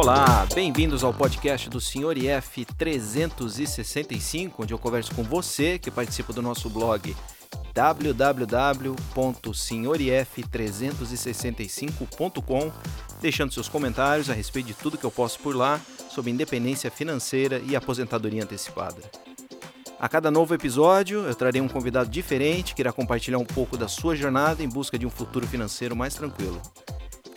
Olá, bem-vindos ao podcast do Senhor IF 365, onde eu converso com você que participa do nosso blog www.senhorif365.com, deixando seus comentários a respeito de tudo que eu posto por lá sobre independência financeira e aposentadoria antecipada. A cada novo episódio, eu trarei um convidado diferente que irá compartilhar um pouco da sua jornada em busca de um futuro financeiro mais tranquilo.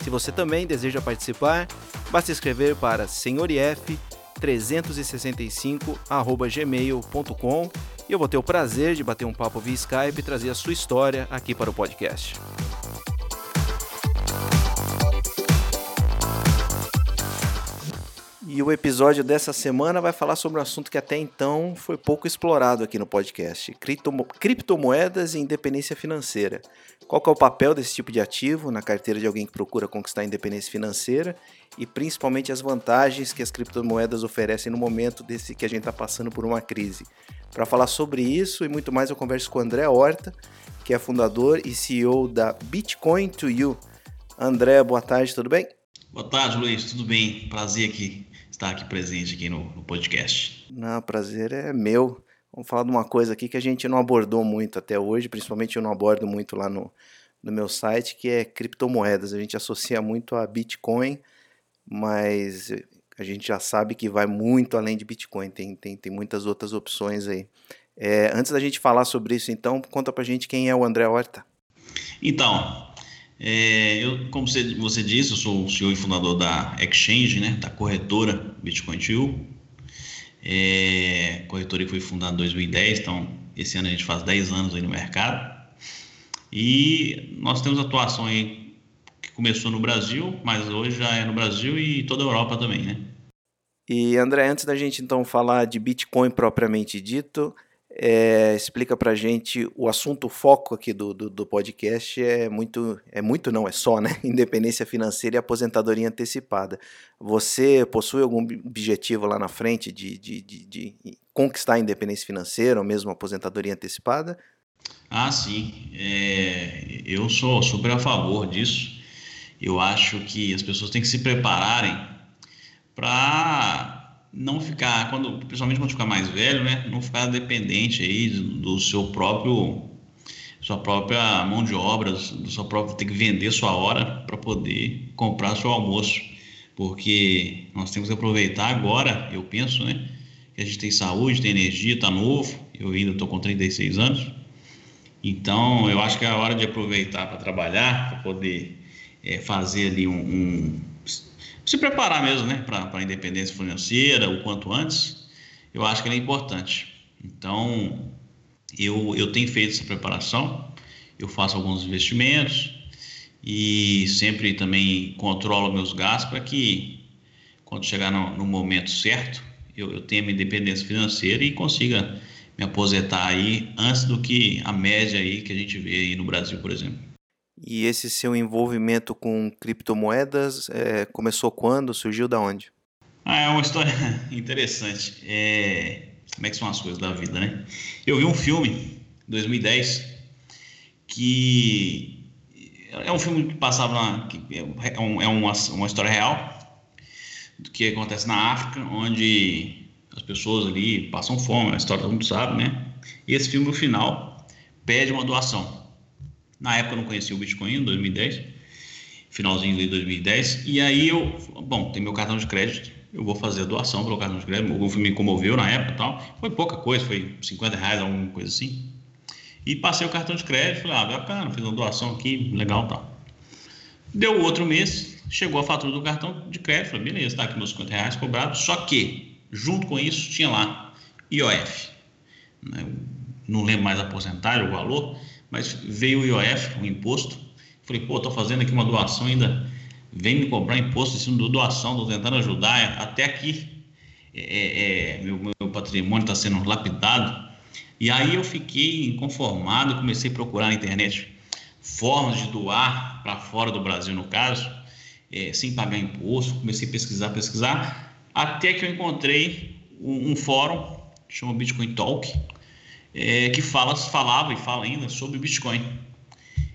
Se você também deseja participar, basta escrever para senhorif365@gmail.com e eu vou ter o prazer de bater um papo via Skype e trazer a sua história aqui para o podcast. E o episódio dessa semana vai falar sobre um assunto que até então foi pouco explorado aqui no podcast: criptomoedas e independência financeira. Qual é o papel desse tipo de ativo na carteira de alguém que procura conquistar a independência financeira e principalmente as vantagens que as criptomoedas oferecem no momento desse que a gente está passando por uma crise. Para falar sobre isso e muito mais, eu converso com o André Horta, que é fundador e CEO da Bitcoin to You. André, boa tarde, tudo bem? Boa tarde, Luiz, tudo bem? Prazer aqui estar aqui presente aqui no, no podcast. Não, prazer é meu. Vamos falar de uma coisa aqui que a gente não abordou muito até hoje, principalmente eu não abordo muito lá no, no meu site, que é criptomoedas. A gente associa muito a Bitcoin, mas a gente já sabe que vai muito além de Bitcoin, tem, tem, tem muitas outras opções aí. É, antes da gente falar sobre isso, então, conta pra gente quem é o André Horta. Então, é, eu, como você, você disse, eu sou o CEO e fundador da Exchange, né, da corretora Bitcoin Tio. É, corretora que foi fundada em 2010, então esse ano a gente faz 10 anos aí no mercado. E nós temos atuação aí que começou no Brasil, mas hoje já é no Brasil e toda a Europa também, né? E André, antes da gente então falar de Bitcoin propriamente dito, é, explica para gente o assunto o foco aqui do, do, do, podcast é muito é muito não é só né? Independência financeira e aposentadoria antecipada. Você possui algum objetivo lá na frente de, de, de, de conquistar a independência financeira ou mesmo aposentadoria antecipada? Ah sim. É, eu sou super a favor disso. Eu acho que as pessoas têm que se prepararem para não ficar, quando, principalmente quando ficar mais velho, né, não ficar dependente aí do seu próprio, sua própria mão de obra, do seu próprio ter que vender sua hora para poder comprar seu almoço, porque nós temos que aproveitar agora, eu penso, né, que a gente tem saúde, tem energia, está novo, eu ainda estou com 36 anos, então eu acho que é a hora de aproveitar para trabalhar, para poder é, fazer ali um, um se preparar mesmo, né, para a independência financeira o quanto antes, eu acho que é importante. Então, eu, eu tenho feito essa preparação, eu faço alguns investimentos e sempre também controlo meus gastos para que quando chegar no, no momento certo, eu, eu tenha minha independência financeira e consiga me aposentar aí antes do que a média aí que a gente vê aí no Brasil, por exemplo. E esse seu envolvimento com criptomoedas é, começou quando? Surgiu da onde? Ah, é uma história interessante. É... Como é que são as coisas da vida, né? Eu vi um filme, 2010, que é um filme que passava na... é, um, é uma, uma história real do que acontece na África, onde as pessoas ali passam fome, a história todo mundo sabe, né? E esse filme, no final, pede uma doação na época eu não conhecia o Bitcoin, em 2010, finalzinho de 2010. E aí eu, bom, tem meu cartão de crédito, eu vou fazer a doação pelo cartão de crédito. O me comoveu na época e tal. Foi pouca coisa, foi 50 reais, alguma coisa assim. E passei o cartão de crédito, falei, ah, bacana, fiz uma doação aqui, legal tal. Deu outro mês, chegou a fatura do cartão de crédito, falei, beleza, tá aqui meus 50 reais cobrados. Só que, junto com isso, tinha lá IOF. Né? Não lembro mais a porcentagem, o valor, mas veio o IOF, o imposto. Falei, pô, tô fazendo aqui uma doação ainda, vem me cobrar imposto em cima da doação, tô tentando ajudar, até aqui é, é, é meu, meu patrimônio está sendo lapidado. E aí eu fiquei inconformado, comecei a procurar na internet formas de doar para fora do Brasil, no caso, é, sem pagar imposto. Comecei a pesquisar, pesquisar, até que eu encontrei um, um fórum, chama Bitcoin Talk, é, que fala, falava e fala ainda sobre o Bitcoin.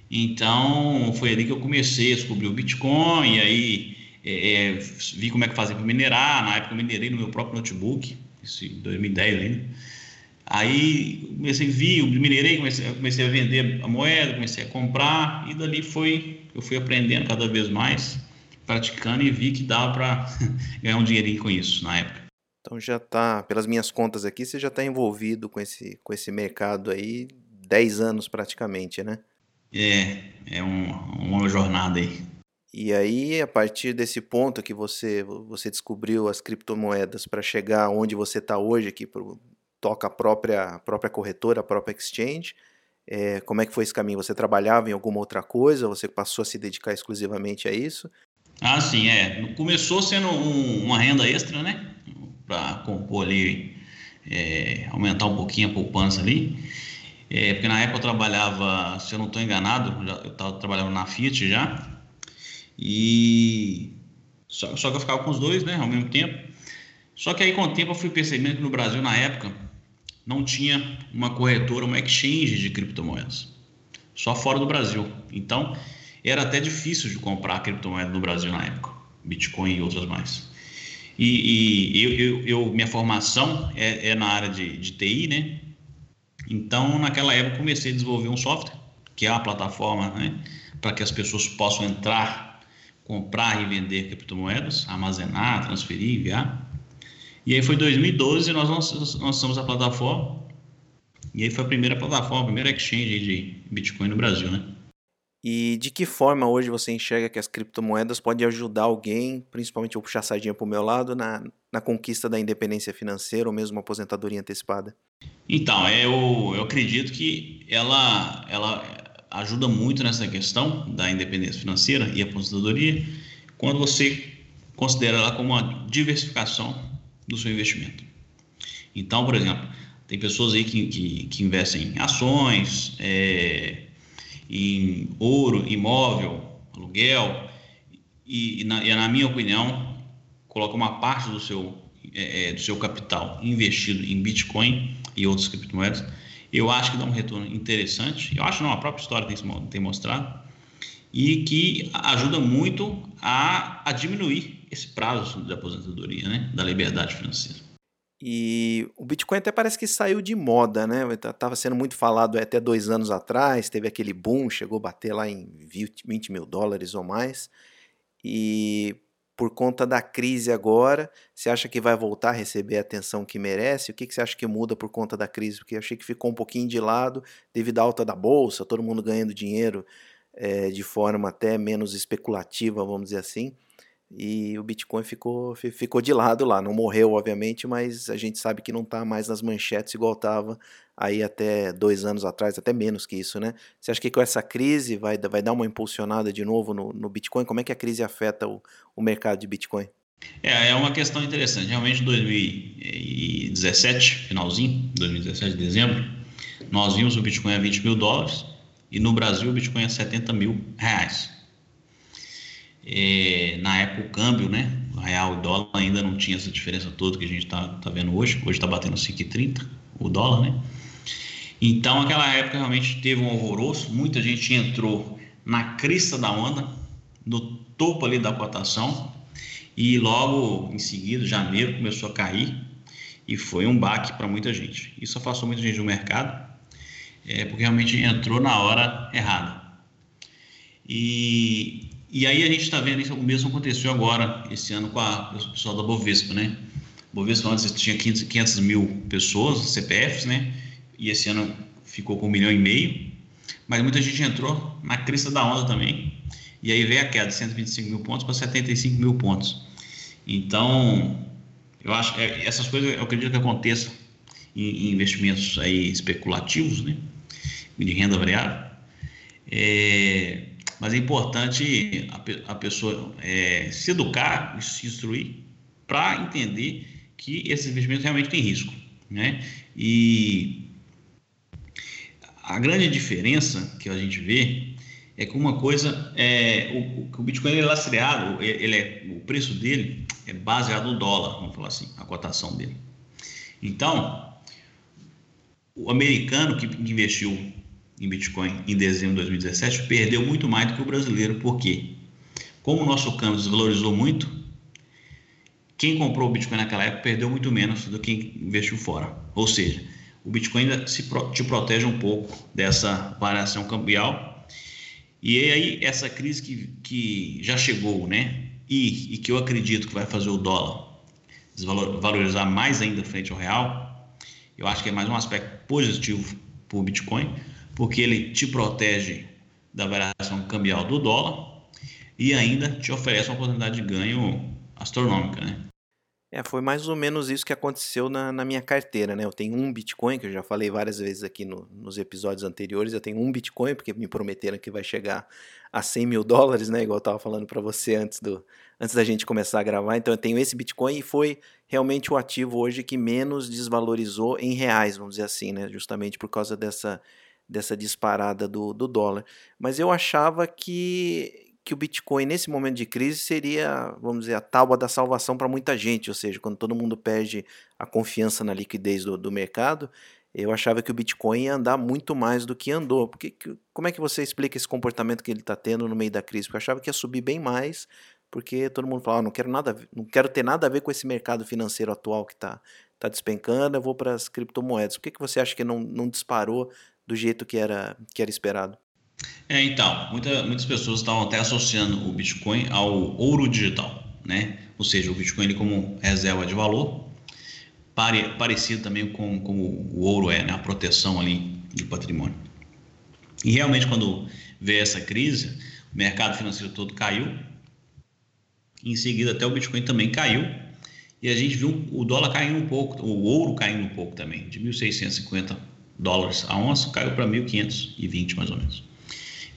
Então, foi ali que eu comecei a descobrir o Bitcoin, e aí é, é, vi como é que fazia para minerar. Na época eu minerei no meu próprio notebook, isso em 2010 ainda. Aí comecei a vir, minerei, comecei, comecei a vender a moeda, comecei a comprar, e dali foi, eu fui aprendendo cada vez mais, praticando e vi que dava para ganhar um dinheirinho com isso na época. Então já está, pelas minhas contas aqui, você já está envolvido com esse, com esse mercado aí 10 anos praticamente, né? É, é um, uma jornada aí. E aí, a partir desse ponto que você, você descobriu as criptomoedas para chegar onde você está hoje, aqui pro, toca a própria, a própria corretora, a própria exchange, é, como é que foi esse caminho? Você trabalhava em alguma outra coisa? Você passou a se dedicar exclusivamente a isso? Ah, sim, é. Começou sendo um, uma renda extra, né? Para compor ali, é, aumentar um pouquinho a poupança ali. É, porque na época eu trabalhava, se eu não estou enganado, eu estava trabalhando na Fiat já. E só, só, que eu ficava com os dois, né, ao mesmo tempo. Só que aí com o tempo eu fui percebendo que no Brasil na época não tinha uma corretora, uma exchange de criptomoedas, só fora do Brasil. Então era até difícil de comprar criptomoeda no Brasil na época, Bitcoin e outras mais. E, e eu, eu, eu, minha formação é, é na área de, de TI, né? Então, naquela época, comecei a desenvolver um software, que é uma plataforma né, para que as pessoas possam entrar, comprar e vender criptomoedas, armazenar, transferir, enviar. E aí foi 2012 nós lançamos a plataforma. E aí foi a primeira plataforma, a primeira exchange de Bitcoin no Brasil, né? E de que forma hoje você enxerga que as criptomoedas podem ajudar alguém, principalmente eu puxar a sardinha para o meu lado, na, na conquista da independência financeira ou mesmo aposentadoria antecipada? Então, eu, eu acredito que ela, ela ajuda muito nessa questão da independência financeira e aposentadoria quando você considera ela como uma diversificação do seu investimento. Então, por exemplo, tem pessoas aí que, que, que investem em ações, é, em ouro, imóvel, aluguel, e, e, na, e na minha opinião, coloca uma parte do seu, é, é, do seu capital investido em Bitcoin e outras criptomoedas, eu acho que dá um retorno interessante. Eu acho não, a própria história tem, tem mostrado e que ajuda muito a, a diminuir esse prazo de aposentadoria, né, da liberdade financeira. E o Bitcoin até parece que saiu de moda, né? Estava sendo muito falado até dois anos atrás, teve aquele boom, chegou a bater lá em 20 mil dólares ou mais. E por conta da crise agora, você acha que vai voltar a receber a atenção que merece? O que, que você acha que muda por conta da crise? Porque eu achei que ficou um pouquinho de lado devido à alta da bolsa, todo mundo ganhando dinheiro é, de forma até menos especulativa, vamos dizer assim e o Bitcoin ficou, ficou de lado lá. Não morreu, obviamente, mas a gente sabe que não está mais nas manchetes igual estava aí até dois anos atrás, até menos que isso, né? Você acha que com essa crise vai, vai dar uma impulsionada de novo no, no Bitcoin? Como é que a crise afeta o, o mercado de Bitcoin? É, é uma questão interessante. Realmente, 2017, finalzinho, 2017, dezembro, nós vimos o Bitcoin a 20 mil dólares e no Brasil o Bitcoin a 70 mil reais. É, na época o câmbio, né? O real e dólar ainda não tinha essa diferença toda que a gente está tá vendo hoje. Hoje está batendo 5,30 o dólar, né? Então, aquela época realmente teve um alvoroço. Muita gente entrou na crista da onda, no topo ali da cotação, e logo em seguida, janeiro, começou a cair e foi um baque para muita gente. Isso afastou muita gente do mercado, é, porque realmente entrou na hora errada. E e aí a gente está vendo isso, o mesmo aconteceu agora, esse ano, com, a, o pessoal da Bovespa, né? Bovespa antes tinha 500, 500 mil pessoas, CPFs, né? E esse ano ficou com um milhão e meio. Mas muita gente entrou na crista da onda também. E aí veio a queda de 125 mil pontos para 75 mil pontos. Então, eu acho é, essas coisas eu acredito que aconteçam em investimentos aí especulativos, né? De renda variável. É, mas é importante a, a pessoa é, se educar, se instruir, para entender que esse investimento realmente tem risco. Né? E a grande diferença que a gente vê é que uma coisa é o, o Bitcoin é lastreado, ele é, o preço dele é baseado no dólar, vamos falar assim, a cotação dele. Então, o americano que investiu em Bitcoin em dezembro de 2017 perdeu muito mais do que o brasileiro. Por quê? como o nosso câmbio desvalorizou muito, quem comprou o Bitcoin naquela época perdeu muito menos do que investiu fora. Ou seja, o Bitcoin ainda se, te protege um pouco dessa variação cambial. E aí, essa crise que, que já chegou, né? E, e que eu acredito que vai fazer o dólar desvalorizar mais ainda frente ao real, eu acho que é mais um aspecto positivo para o Bitcoin, porque ele te protege da variação cambial do dólar e ainda te oferece uma oportunidade de ganho astronômica, né? É, foi mais ou menos isso que aconteceu na, na, minha carteira, né? Eu tenho um Bitcoin, que eu já falei várias vezes aqui no, nos episódios anteriores, eu tenho um Bitcoin, porque me prometeram que vai chegar a 100 mil dólares, né? Igual eu tava falando para você antes, do, antes da gente começar a gravar. Então eu tenho esse Bitcoin e foi realmente o ativo hoje que menos desvalorizou em reais, vamos dizer assim, né? Justamente por causa dessa, dessa disparada do, do dólar. Mas eu achava que que o Bitcoin, nesse momento de crise, seria, vamos dizer, a tábua da salvação para muita gente, ou seja, quando todo mundo perde a confiança na liquidez do, do mercado, eu achava que o Bitcoin ia andar muito mais do que andou. Porque, como é que você explica esse comportamento que ele está tendo no meio da crise? Porque eu achava que ia subir bem mais, porque todo mundo falava, ah, não quero nada, não quero ter nada a ver com esse mercado financeiro atual que está tá despencando, eu vou para as criptomoedas. Por que, que você acha que não, não disparou do jeito que era, que era esperado? É, então, muita, muitas pessoas estão até associando o Bitcoin ao ouro digital, né? Ou seja, o Bitcoin ele como reserva de valor, pare, parecido também com como o ouro é, né? A proteção ali de patrimônio. E realmente quando veio essa crise, o mercado financeiro todo caiu. Em seguida até o Bitcoin também caiu. E a gente viu o dólar caindo um pouco, o ouro caindo um pouco também, de 1.650 dólares a onça, caiu para 1.520 mais ou menos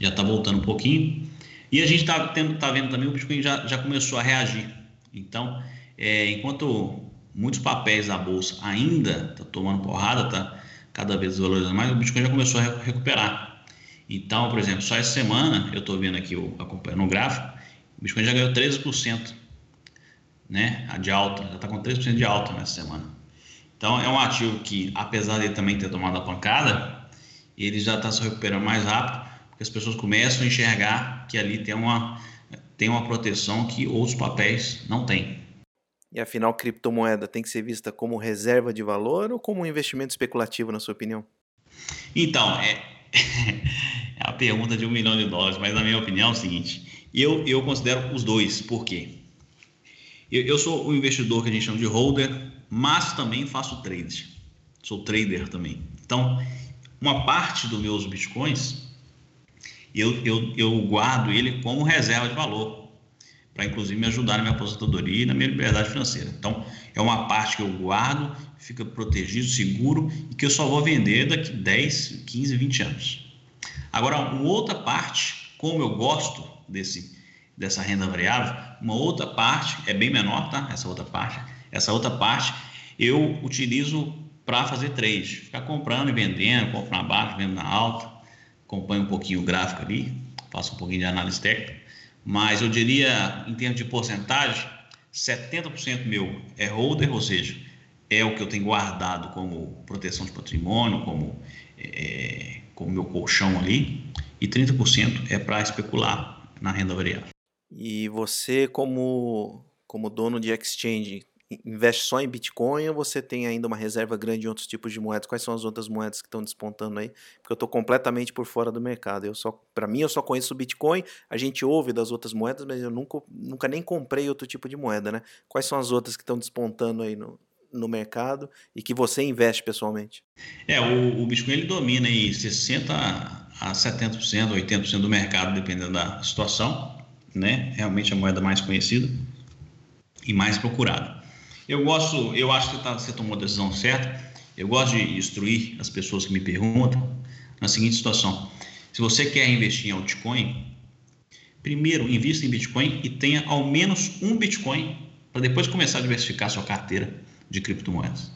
já está voltando um pouquinho. E a gente está tá vendo também o Bitcoin já, já começou a reagir. Então, é, enquanto muitos papéis da bolsa ainda está tomando porrada, está cada vez valorizando mais, o Bitcoin já começou a recuperar. Então, por exemplo, só essa semana, eu estou vendo aqui, acompanhando o gráfico, o Bitcoin já ganhou 13% né, de alta, já está com 13% de alta nessa semana. Então, é um ativo que, apesar de também ter tomado a pancada, ele já está se recuperando mais rápido que as pessoas começam a enxergar que ali tem uma, tem uma proteção que outros papéis não têm. E afinal, criptomoeda tem que ser vista como reserva de valor ou como um investimento especulativo, na sua opinião? Então, é, é a pergunta de um milhão de dólares, mas na minha opinião é o seguinte: eu, eu considero os dois, por quê? Eu, eu sou um investidor que a gente chama de holder, mas também faço trade. Sou trader também. Então, uma parte dos meus bitcoins eu, eu, eu guardo ele como reserva de valor, para inclusive me ajudar na minha aposentadoria e na minha liberdade financeira. Então, é uma parte que eu guardo, fica protegido, seguro e que eu só vou vender daqui 10, 15, 20 anos. Agora, uma outra parte, como eu gosto desse, dessa renda variável, uma outra parte é bem menor, tá? Essa outra parte, essa outra parte eu utilizo para fazer trade, ficar comprando e vendendo, compro na baixa, vendo na alta acompanho um pouquinho o gráfico ali, faço um pouquinho de análise técnica, mas eu diria, em termos de porcentagem, 70% meu é holder, ou seja, é o que eu tenho guardado como proteção de patrimônio, como, é, como meu colchão ali, e 30% é para especular na renda variável. E você, como, como dono de exchange, investe só em Bitcoin ou você tem ainda uma reserva grande em outros tipos de moedas? Quais são as outras moedas que estão despontando aí? Porque eu estou completamente por fora do mercado. Eu só, para mim, eu só conheço o Bitcoin. A gente ouve das outras moedas, mas eu nunca, nunca nem comprei outro tipo de moeda, né? Quais são as outras que estão despontando aí no, no mercado e que você investe pessoalmente? É, o, o Bitcoin ele domina aí 60 a 70%, 80% do mercado, dependendo da situação, né? Realmente é a moeda mais conhecida e mais procurada. Eu gosto, eu acho que tá, você tomou a decisão certa. Eu gosto de instruir as pessoas que me perguntam na seguinte situação: se você quer investir em altcoin, primeiro invista em Bitcoin e tenha ao menos um Bitcoin para depois começar a diversificar sua carteira de criptomoedas.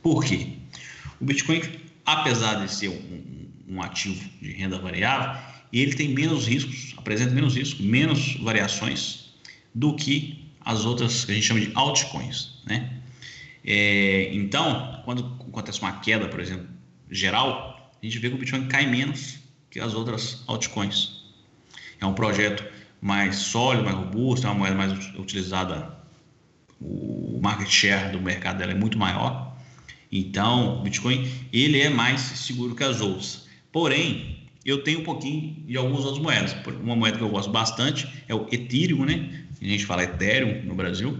Por quê? O Bitcoin, apesar de ser um, um ativo de renda variável, ele tem menos riscos, apresenta menos riscos, menos variações do que as outras que a gente chama de altcoins, né? É, então, quando acontece uma queda, por exemplo, geral, a gente vê que o Bitcoin cai menos que as outras altcoins. É um projeto mais sólido, mais robusto, é uma moeda mais utilizada, o market share do mercado dela é muito maior. Então, o Bitcoin ele é mais seguro que as outras. Porém, eu tenho um pouquinho de algumas outras moedas. Uma moeda que eu gosto bastante é o Ethereum, né? A gente fala Ethereum no Brasil,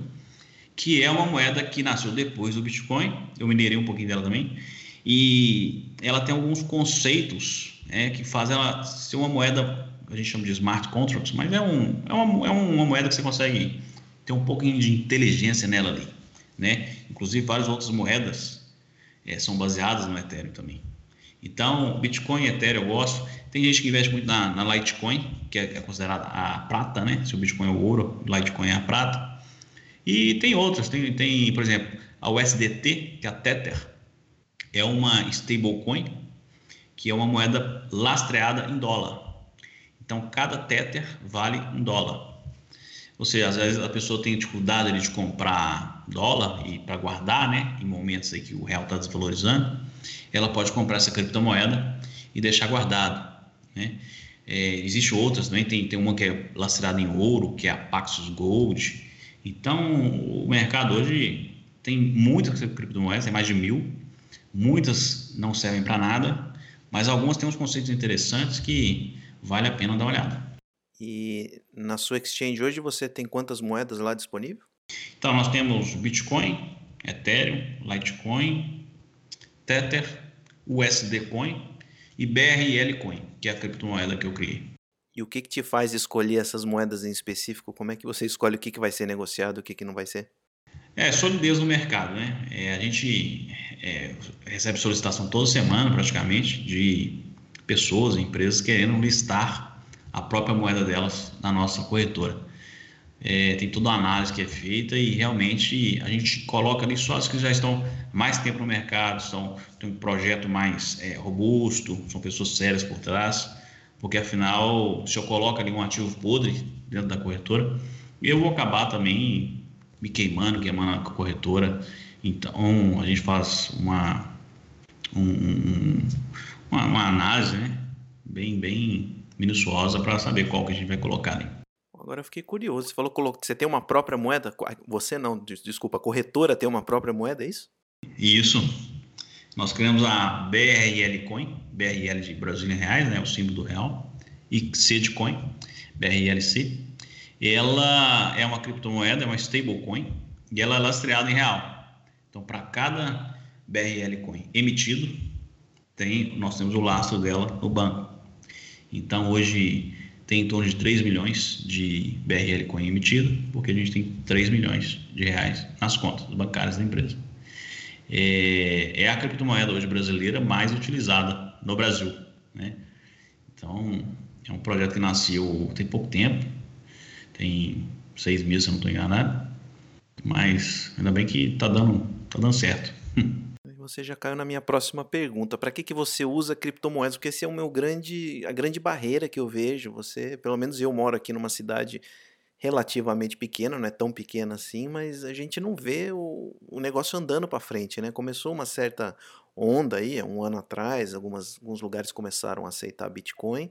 que é uma moeda que nasceu depois do Bitcoin. Eu minerei um pouquinho dela também. E ela tem alguns conceitos né, que fazem ela ser uma moeda, a gente chama de smart contracts, mas é, um, é, uma, é uma moeda que você consegue ter um pouquinho de inteligência nela ali. Né? Inclusive, várias outras moedas é, são baseadas no Ethereum também. Então, Bitcoin Ethereum eu gosto. Tem gente que investe muito na, na Litecoin, que é, é considerada a prata, né? Se o Bitcoin é o ouro, Litecoin é a prata. E tem outras, tem, tem por exemplo, a USDT, que é a Tether, é uma stablecoin, que é uma moeda lastreada em dólar. Então, cada Tether vale um dólar. Ou seja, às vezes a pessoa tem dificuldade de comprar dólar e para guardar, né, em momentos aí que o real está desvalorizando, ela pode comprar essa criptomoeda e deixar guardado, né? É, existe outras também, tem, tem uma que é lastreada em ouro, que é a Paxos Gold, então, o mercado hoje tem muitas criptomoedas, tem mais de mil. Muitas não servem para nada, mas algumas têm uns conceitos interessantes que vale a pena dar uma olhada. E na sua exchange hoje você tem quantas moedas lá disponível? Então, nós temos Bitcoin, Ethereum, Litecoin, Tether, USD Coin e BRL Coin, que é a criptomoeda que eu criei. E o que, que te faz escolher essas moedas em específico? Como é que você escolhe o que, que vai ser negociado e o que, que não vai ser? É, solidez no mercado, né? É, a gente é, recebe solicitação toda semana, praticamente, de pessoas, empresas querendo listar a própria moeda delas na nossa corretora. É, tem toda a análise que é feita e realmente a gente coloca ali só as que já estão mais tempo no mercado, são, tem um projeto mais é, robusto, são pessoas sérias por trás porque afinal, se eu coloco ali um ativo podre dentro da corretora, eu vou acabar também me queimando, queimando a corretora. Então, a gente faz uma, um, uma, uma, análise né? bem, bem minuciosa para saber qual que a gente vai colocar ali. Agora eu fiquei curioso. Você falou que você tem uma própria moeda? Você não, desculpa, a corretora tem uma própria moeda, é isso? Isso. Nós criamos a BRL Coin, BRL de Brasília Reais, né, o símbolo do real, e C de Coin, BRLC. Ela é uma criptomoeda, é uma stablecoin, e ela é lastreada em real. Então, para cada BRL Coin emitido, tem, nós temos o lastro dela no banco. Então, hoje tem em torno de 3 milhões de BRL Coin emitido, porque a gente tem 3 milhões de reais nas contas bancárias da empresa é, é a criptomoeda hoje brasileira mais utilizada no Brasil. Né? Então, é um projeto que nasceu tem pouco tempo, tem seis meses, se eu não estou enganado, mas ainda bem que está dando, tá dando certo. Você já caiu na minha próxima pergunta. Para que, que você usa criptomoedas? Porque esse é o meu grande, a grande barreira que eu vejo. Você, pelo menos eu moro aqui numa cidade relativamente pequena, não é tão pequena assim, mas a gente não vê o, o negócio andando para frente, né? Começou uma certa onda aí, um ano atrás, algumas, alguns lugares começaram a aceitar Bitcoin,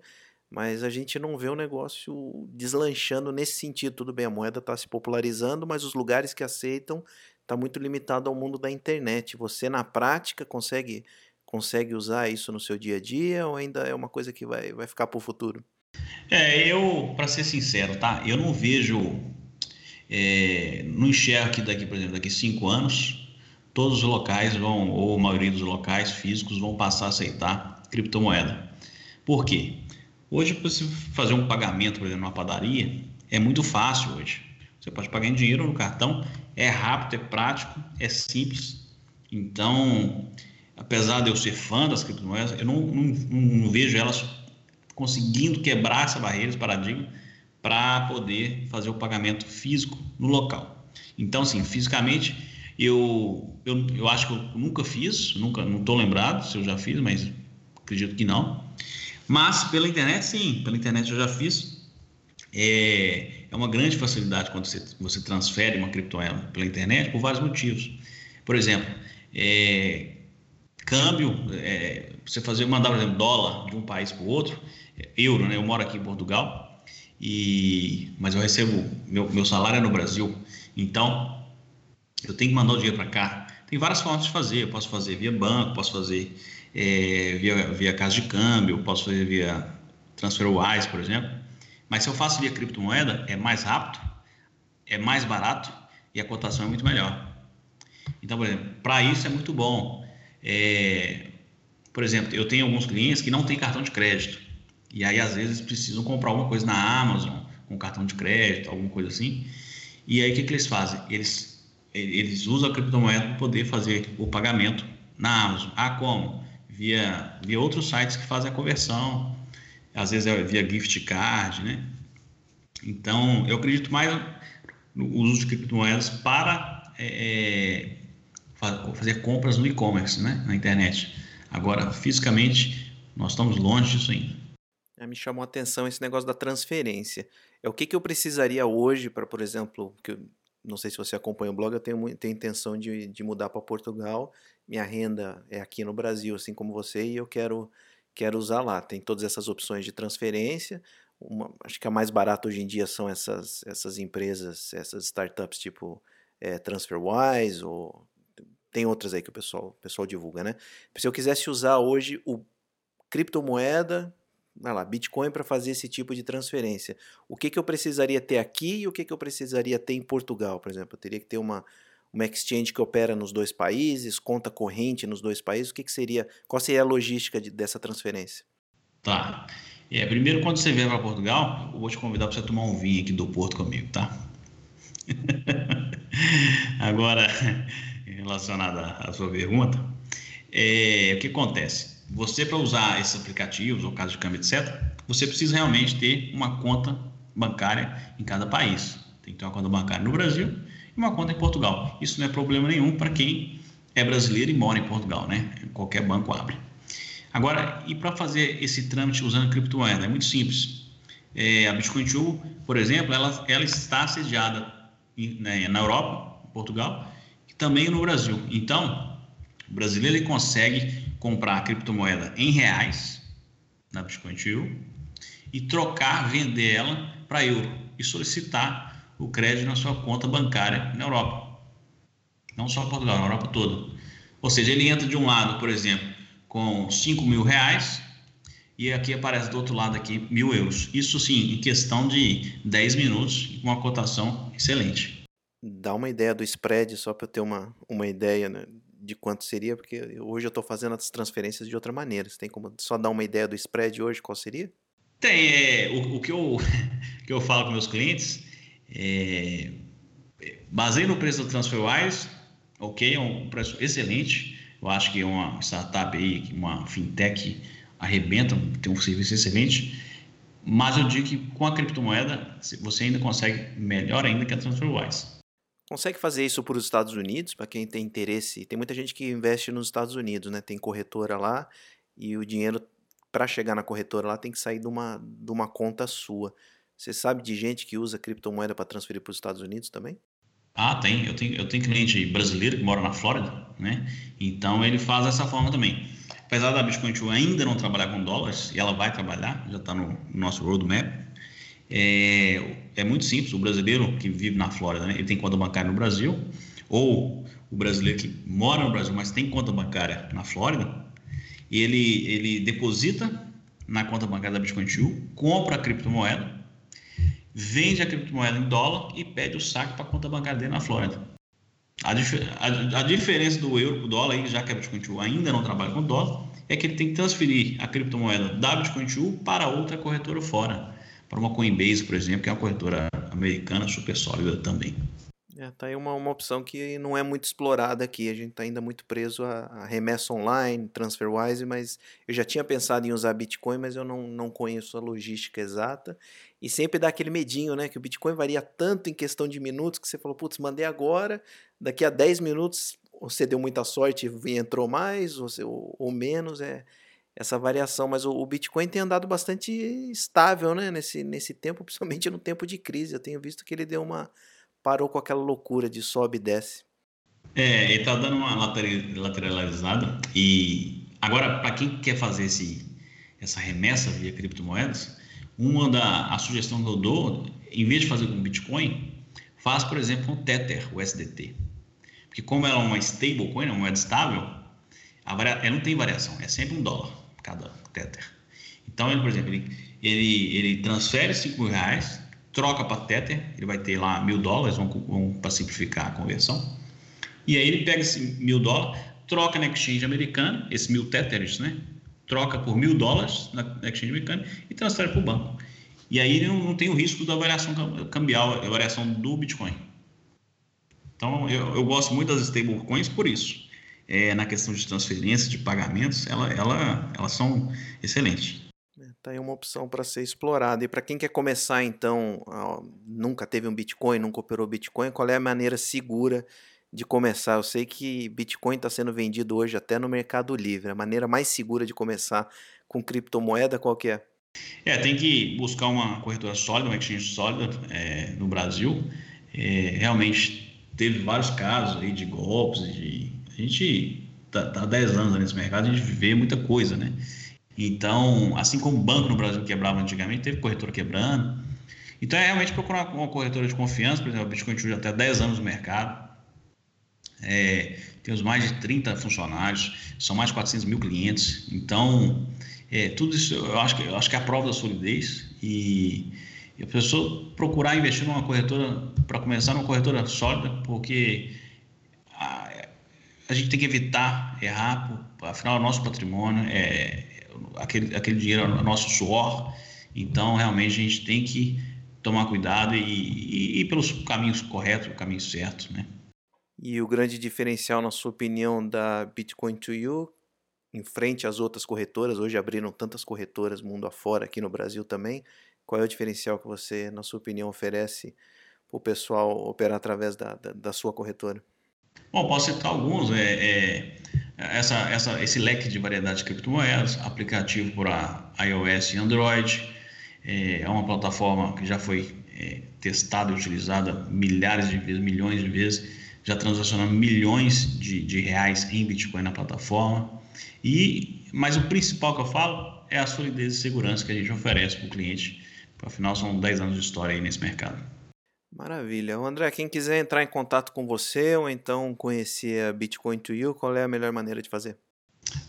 mas a gente não vê o negócio deslanchando nesse sentido. Tudo bem, a moeda está se popularizando, mas os lugares que aceitam está muito limitado ao mundo da internet. Você na prática consegue consegue usar isso no seu dia a dia ou ainda é uma coisa que vai, vai ficar para o futuro? É, eu, para ser sincero, tá? Eu não vejo, é, não enxergo que daqui, por exemplo, daqui cinco anos, todos os locais vão, ou a maioria dos locais físicos vão passar a aceitar criptomoeda. Por quê? Hoje, para você fazer um pagamento, por exemplo, numa padaria, é muito fácil hoje. Você pode pagar em dinheiro no cartão, é rápido, é prático, é simples. Então, apesar de eu ser fã das criptomoedas, eu não, não, não vejo elas conseguindo quebrar essa barreira, esse paradigma, para poder fazer o pagamento físico no local. Então, assim, fisicamente, eu, eu, eu acho que eu nunca fiz, nunca, não estou lembrado se eu já fiz, mas acredito que não. Mas pela internet, sim, pela internet eu já fiz. É, é uma grande facilidade quando você, você transfere uma criptomoeda pela internet por vários motivos. Por exemplo, é, câmbio, é, você fazer mandar, por exemplo, dólar de um país para o outro, euro, né? Eu moro aqui em Portugal e mas eu recebo meu, meu salário é no Brasil, então eu tenho que mandar o dinheiro para cá. Tem várias formas de fazer. Eu posso fazer via banco, posso fazer é, via, via casa de câmbio, posso fazer via TransferWise, por exemplo. Mas se eu faço via criptomoeda, é mais rápido, é mais barato e a cotação é muito melhor. Então, por exemplo, para isso é muito bom. É, por exemplo, eu tenho alguns clientes que não têm cartão de crédito. E aí, às vezes, precisam comprar alguma coisa na Amazon, com cartão de crédito, alguma coisa assim. E aí, o que, que eles fazem? Eles, eles usam a criptomoeda para poder fazer o pagamento na Amazon. Ah, como? Via, via outros sites que fazem a conversão. Às vezes é via gift card, né? Então, eu acredito mais no uso de criptomoedas para é, é fazer compras no e-commerce, né? Na internet. Agora, fisicamente, nós estamos longe disso ainda. É, me chamou a atenção esse negócio da transferência. É o que, que eu precisaria hoje para, por exemplo, que eu, não sei se você acompanha o blog, eu tenho, tenho intenção de, de mudar para Portugal. Minha renda é aqui no Brasil, assim como você, e eu quero, quero usar lá. Tem todas essas opções de transferência. Uma, acho que a mais barata hoje em dia são essas, essas empresas, essas startups tipo é, TransferWise ou tem outras aí que o pessoal, o pessoal divulga, né? Se eu quisesse usar hoje o criptomoeda, vai lá, Bitcoin para fazer esse tipo de transferência, o que, que eu precisaria ter aqui e o que, que eu precisaria ter em Portugal, por exemplo? Eu teria que ter uma, uma exchange que opera nos dois países, conta corrente nos dois países, o que, que seria, qual seria a logística de, dessa transferência? Tá. É, primeiro, quando você vier para Portugal, eu vou te convidar para você tomar um vinho aqui do Porto comigo, tá? Agora, relacionada à sua pergunta, é, o que acontece? Você, para usar esses aplicativos, ou caso de câmbio, etc., você precisa realmente ter uma conta bancária em cada país. Tem que ter uma conta bancária no Brasil e uma conta em Portugal. Isso não é problema nenhum para quem é brasileiro e mora em Portugal, né? Qualquer banco abre. Agora, e para fazer esse trâmite usando criptomoeda? É muito simples. É, a Bitcoin por exemplo, ela, ela está sediada em, né, na Europa, Portugal, também no Brasil. Então, o brasileiro ele consegue comprar criptomoeda em reais na Bitcoin e trocar, vender ela para euro e solicitar o crédito na sua conta bancária na Europa. Não só Portugal, na Europa toda. Ou seja, ele entra de um lado, por exemplo, com 5 mil reais e aqui aparece do outro lado aqui mil euros. Isso sim, em questão de 10 minutos, com uma cotação excelente dar uma ideia do spread, só para eu ter uma, uma ideia né, de quanto seria, porque hoje eu estou fazendo as transferências de outra maneira. Você tem como só dar uma ideia do spread hoje, qual seria? Tem. É, o, o que, eu, que eu falo com meus clientes, é, baseio no preço do TransferWise, ok, é um preço excelente. Eu acho que uma startup aí, uma fintech arrebenta, tem um serviço excelente. Mas eu digo que com a criptomoeda você ainda consegue melhor ainda que a TransferWise. Consegue fazer isso para os Estados Unidos, para quem tem interesse? Tem muita gente que investe nos Estados Unidos, né? Tem corretora lá e o dinheiro para chegar na corretora lá tem que sair de uma, de uma conta sua. Você sabe de gente que usa criptomoeda para transferir para os Estados Unidos também? Ah, tem. Eu tenho, eu tenho cliente brasileiro que mora na Flórida, né? Então ele faz dessa forma também. Apesar da Bitcoin ainda não trabalhar com dólares, e ela vai trabalhar, já está no nosso roadmap, é, é muito simples. O brasileiro que vive na Flórida, né, ele tem conta bancária no Brasil, ou o brasileiro que mora no Brasil, mas tem conta bancária na Flórida, ele, ele deposita na conta bancária da Bitcoin compra a criptomoeda, vende a criptomoeda em dólar e pede o saque para a conta bancária dele na Flórida. A, a, a diferença do euro para o dólar, aí, já que a Bitcoin ainda não trabalha com dólar, é que ele tem que transferir a criptomoeda da Bitcoin para outra corretora fora para uma Coinbase, por exemplo, que é uma corretora americana super sólida também. É, tá aí uma, uma opção que não é muito explorada aqui. A gente está ainda muito preso a, a remessa online, TransferWise, mas eu já tinha pensado em usar Bitcoin, mas eu não, não conheço a logística exata. E sempre dá aquele medinho, né? Que o Bitcoin varia tanto em questão de minutos que você falou, putz, mandei agora, daqui a 10 minutos você deu muita sorte e entrou mais, ou, ou, ou menos. É, essa variação, mas o, Bitcoin tem andado bastante estável, né, nesse, nesse tempo, principalmente no tempo de crise. Eu tenho visto que ele deu uma parou com aquela loucura de sobe e desce. É, ele tá dando uma lateralizada e agora para quem quer fazer esse essa remessa via criptomoedas, Uma da a sugestão que eu dou, em vez de fazer com Bitcoin, faz, por exemplo, com Tether, o SDT. Porque como ela é uma stablecoin, uma moeda estável, ela não tem variação, é sempre um dólar cada Tether. Então, ele, por exemplo, ele, ele, ele transfere 5 mil reais, troca para Tether, ele vai ter lá mil dólares, vamos, vamos para simplificar a conversão. E aí ele pega esse mil dólares, troca na exchange americana, esse mil Tethers, né? Troca por mil dólares na exchange americana e transfere para o banco. E aí ele não, não, tem o risco da variação cambial, a variação do Bitcoin. Então eu, eu gosto muito das stablecoins por isso. É, na questão de transferência, de pagamentos, ela, ela, elas são excelentes. Tá aí uma opção para ser explorada. E para quem quer começar, então, nunca teve um Bitcoin, nunca operou Bitcoin, qual é a maneira segura de começar? Eu sei que Bitcoin está sendo vendido hoje até no Mercado Livre. A maneira mais segura de começar com criptomoeda, qual que é? É, tem que buscar uma corretora sólida, uma exchange sólida é, no Brasil. É, realmente teve vários casos aí de golpes, de... a gente está tá há 10 anos nesse mercado, a gente vê muita coisa, né? Então, assim como o banco no Brasil quebrava antigamente, teve corretora quebrando. Então, é realmente procurar uma corretora de confiança, por exemplo, o Bitcoin já até 10 anos no mercado. É, temos mais de 30 funcionários, são mais de 400 mil clientes. Então, é, tudo isso eu acho, que, eu acho que é a prova da solidez. E, e a pessoa procurar investir numa corretora, para começar numa corretora sólida, porque a, a gente tem que evitar errar, afinal, é o nosso patrimônio é, aquele, aquele dinheiro é nosso suor, então realmente a gente tem que tomar cuidado e, e ir pelos caminhos corretos, o caminho certo, né? E o grande diferencial, na sua opinião, da Bitcoin to You, em frente às outras corretoras, hoje abriram tantas corretoras mundo afora, aqui no Brasil também, qual é o diferencial que você, na sua opinião, oferece para o pessoal operar através da, da, da, sua corretora? Bom, posso citar alguns. É, é essa, essa, esse leque de variedade de criptomoedas, aplicativo para iOS e Android. É, é uma plataforma que já foi é, testada e utilizada milhares de vezes, milhões de vezes, já transacionando milhões de, de reais em Bitcoin na plataforma. E, mas o principal que eu falo é a solidez e segurança que a gente oferece para o cliente. Afinal, são 10 anos de história aí nesse mercado. Maravilha. André, quem quiser entrar em contato com você ou então conhecer a Bitcoin to You, qual é a melhor maneira de fazer?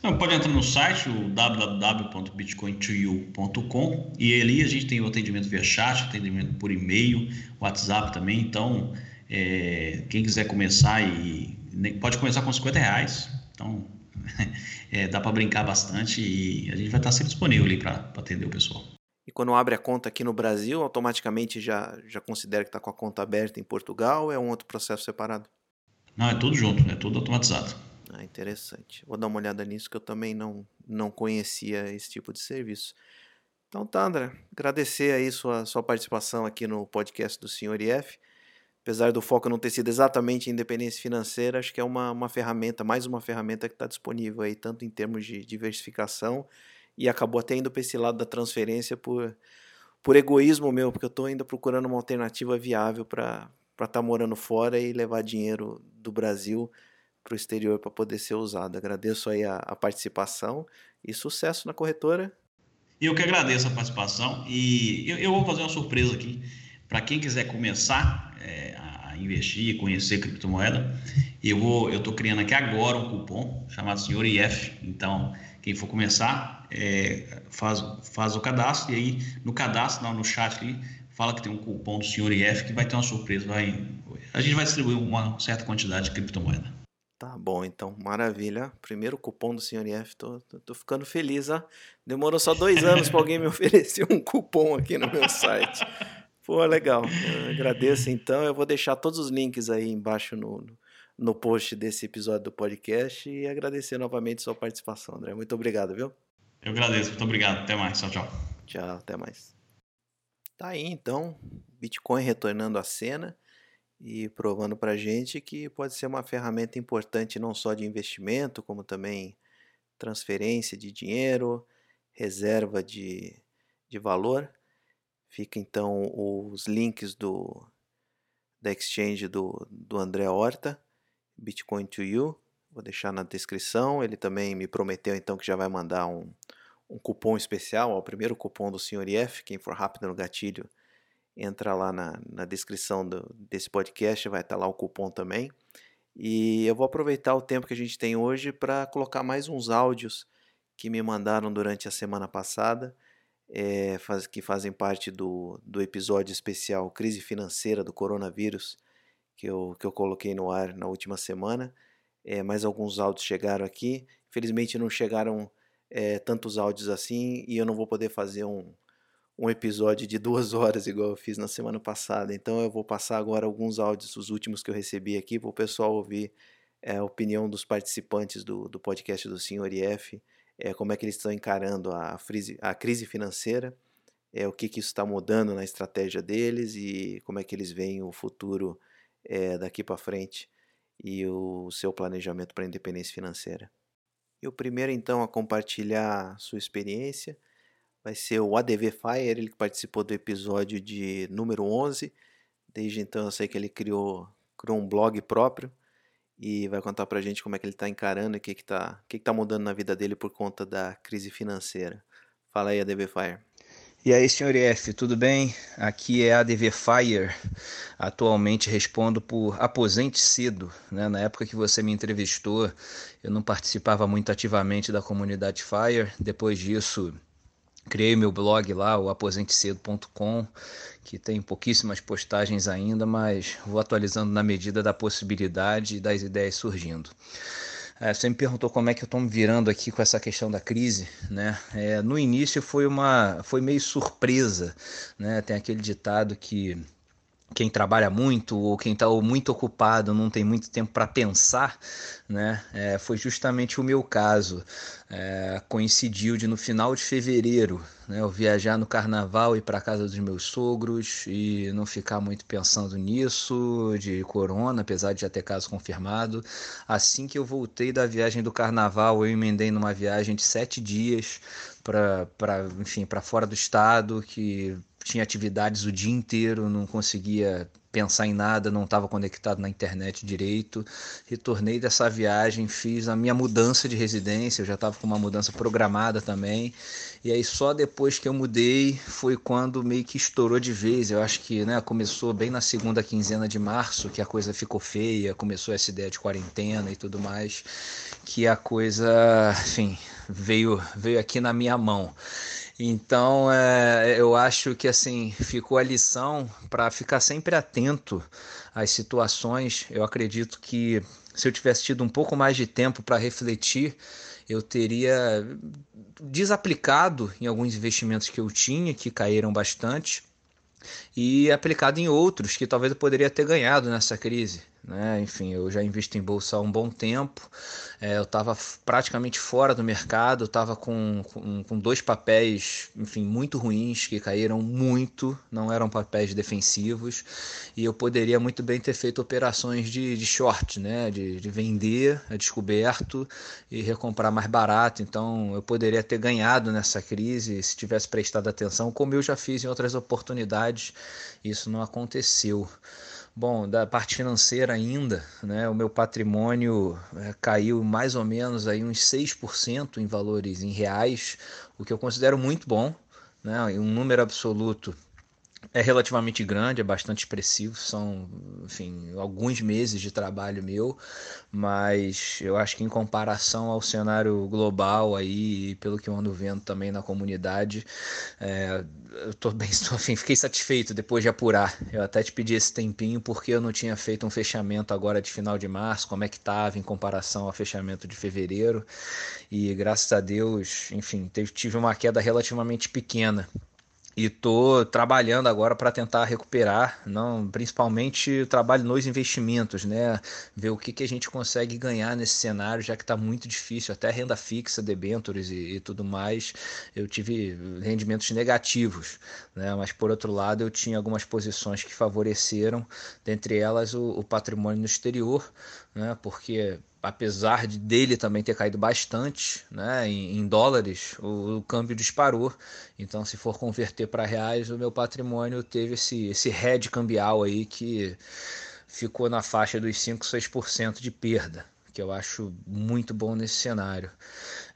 Não, pode entrar no site, o www.bitcointoyou.com e ali a gente tem o atendimento via chat, atendimento por e-mail, WhatsApp também. Então, é, quem quiser começar e pode começar com 50 reais. Então, é, dá para brincar bastante e a gente vai estar sempre disponível ali para atender o pessoal. E quando abre a conta aqui no Brasil, automaticamente já, já considera que está com a conta aberta em Portugal ou é um outro processo separado? Não, é tudo junto, é tudo automatizado. Ah, interessante. Vou dar uma olhada nisso que eu também não, não conhecia esse tipo de serviço. Então tá, André. Agradecer aí sua, sua participação aqui no podcast do Senhor IF. Apesar do foco não ter sido exatamente independência financeira, acho que é uma, uma ferramenta, mais uma ferramenta que está disponível aí, tanto em termos de diversificação e acabou até indo para esse lado da transferência por, por egoísmo meu, porque eu estou ainda procurando uma alternativa viável para estar tá morando fora e levar dinheiro do Brasil para o exterior para poder ser usado. Agradeço aí a, a, participação e sucesso na corretora. Eu que agradeço a participação e eu, eu vou fazer uma surpresa aqui para quem quiser começar é, a investir, conhecer criptomoeda. Eu vou, eu estou criando aqui agora um cupom chamado Senhor IF. Então, quem for começar, é, faz, faz o cadastro e aí no cadastro, não, no chat ali, fala que tem um cupom do senhor IF que vai ter uma surpresa. Vai, a gente vai distribuir uma certa quantidade de criptomoeda. Tá bom, então, maravilha. Primeiro cupom do senhor IF, tô, tô, tô ficando feliz, ó. Demorou só dois anos para alguém me oferecer um cupom aqui no meu site. Pô, legal. Eu agradeço então. Eu vou deixar todos os links aí embaixo no, no post desse episódio do podcast e agradecer novamente sua participação, André. Muito obrigado, viu? Eu agradeço, muito obrigado. Até mais. Tchau, tchau. Tchau, até mais. Tá aí então, Bitcoin retornando à cena e provando para gente que pode ser uma ferramenta importante não só de investimento, como também transferência de dinheiro, reserva de, de valor. Fica então os links do da exchange do, do André Horta, Bitcoin to You. Vou deixar na descrição. Ele também me prometeu então que já vai mandar um, um cupom especial, ó, o primeiro cupom do Sr. IF, quem for rápido no gatilho, entra lá na, na descrição do, desse podcast, vai estar tá lá o cupom também. E eu vou aproveitar o tempo que a gente tem hoje para colocar mais uns áudios que me mandaram durante a semana passada, é, faz, que fazem parte do, do episódio especial Crise Financeira do Coronavírus, que eu, que eu coloquei no ar na última semana. É, mais alguns áudios chegaram aqui. Infelizmente não chegaram é, tantos áudios assim e eu não vou poder fazer um, um episódio de duas horas igual eu fiz na semana passada. Então eu vou passar agora alguns áudios, os últimos que eu recebi aqui, para o pessoal ouvir é, a opinião dos participantes do, do podcast do Senhor IF, é, como é que eles estão encarando a, a crise financeira, é, o que, que isso está mudando na estratégia deles e como é que eles veem o futuro é, daqui para frente e o seu planejamento para a independência financeira. E o primeiro então a compartilhar sua experiência vai ser o ADV Fire, ele que participou do episódio de número 11. Desde então eu sei que ele criou, criou um blog próprio e vai contar pra gente como é que ele está encarando e o que está que que tá mudando na vida dele por conta da crise financeira. Fala aí, ADV Fire. E aí, senhor F, tudo bem? Aqui é a ADV Fire. Atualmente respondo por aposente cedo. Né? Na época que você me entrevistou, eu não participava muito ativamente da comunidade Fire. Depois disso, Criei meu blog lá, o aposentecedo.com, que tem pouquíssimas postagens ainda, mas vou atualizando na medida da possibilidade e das ideias surgindo. É, você me perguntou como é que eu estou me virando aqui com essa questão da crise, né? É, no início foi uma, foi meio surpresa, né? Tem aquele ditado que quem trabalha muito ou quem está muito ocupado não tem muito tempo para pensar, né? É, foi justamente o meu caso. É, coincidiu de no final de fevereiro né, eu viajar no carnaval e para casa dos meus sogros e não ficar muito pensando nisso, de corona, apesar de já ter caso confirmado. Assim que eu voltei da viagem do carnaval, eu emendei numa viagem de sete dias para enfim para fora do estado que tinha atividades o dia inteiro, não conseguia pensar em nada, não estava conectado na internet direito. Retornei dessa viagem, fiz a minha mudança de residência, eu já estava com uma mudança programada também. E aí só depois que eu mudei foi quando meio que estourou de vez. Eu acho que né, começou bem na segunda quinzena de março, que a coisa ficou feia, começou essa ideia de quarentena e tudo mais, que a coisa, enfim, veio, veio aqui na minha mão. Então, é, eu acho que assim ficou a lição para ficar sempre atento às situações. Eu acredito que se eu tivesse tido um pouco mais de tempo para refletir, eu teria desaplicado em alguns investimentos que eu tinha, que caíram bastante, e aplicado em outros que talvez eu poderia ter ganhado nessa crise. Né? Enfim, eu já invisto em bolsa há um bom tempo. É, eu estava praticamente fora do mercado, estava com, com, com, dois papéis, enfim, muito ruins que caíram muito, não eram papéis defensivos e eu poderia muito bem ter feito operações de, de short, né? De, de vender a descoberto e recomprar mais barato. Então, eu poderia ter ganhado nessa crise se tivesse prestado atenção, como eu já fiz em outras oportunidades. Isso não aconteceu. Bom, da parte financeira ainda, né, o meu patrimônio é, caiu mais ou menos aí uns 6% em valores em reais, o que eu considero muito bom, né, um número absoluto é relativamente grande, é bastante expressivo, são, enfim, alguns meses de trabalho meu, mas eu acho que em comparação ao cenário global aí, pelo que eu ando vendo também na comunidade, é, eu tô bem, enfim, fiquei satisfeito depois de apurar. Eu até te pedi esse tempinho porque eu não tinha feito um fechamento agora de final de março, como é que estava em comparação ao fechamento de fevereiro, e graças a Deus, enfim, tive uma queda relativamente pequena e tô trabalhando agora para tentar recuperar, não, principalmente o trabalho nos investimentos, né? Ver o que, que a gente consegue ganhar nesse cenário, já que está muito difícil, até renda fixa, debentures e, e, tudo mais, eu tive rendimentos negativos, né? Mas por outro lado, eu tinha algumas posições que favoreceram, dentre elas o, o patrimônio no exterior, né? Porque apesar de dele também ter caído bastante né, em, em dólares, o, o, câmbio disparou. Então, se for converter para reais, o meu patrimônio teve esse, esse head cambial aí que ficou na faixa dos 5, 6% de perda, que eu acho muito bom nesse cenário.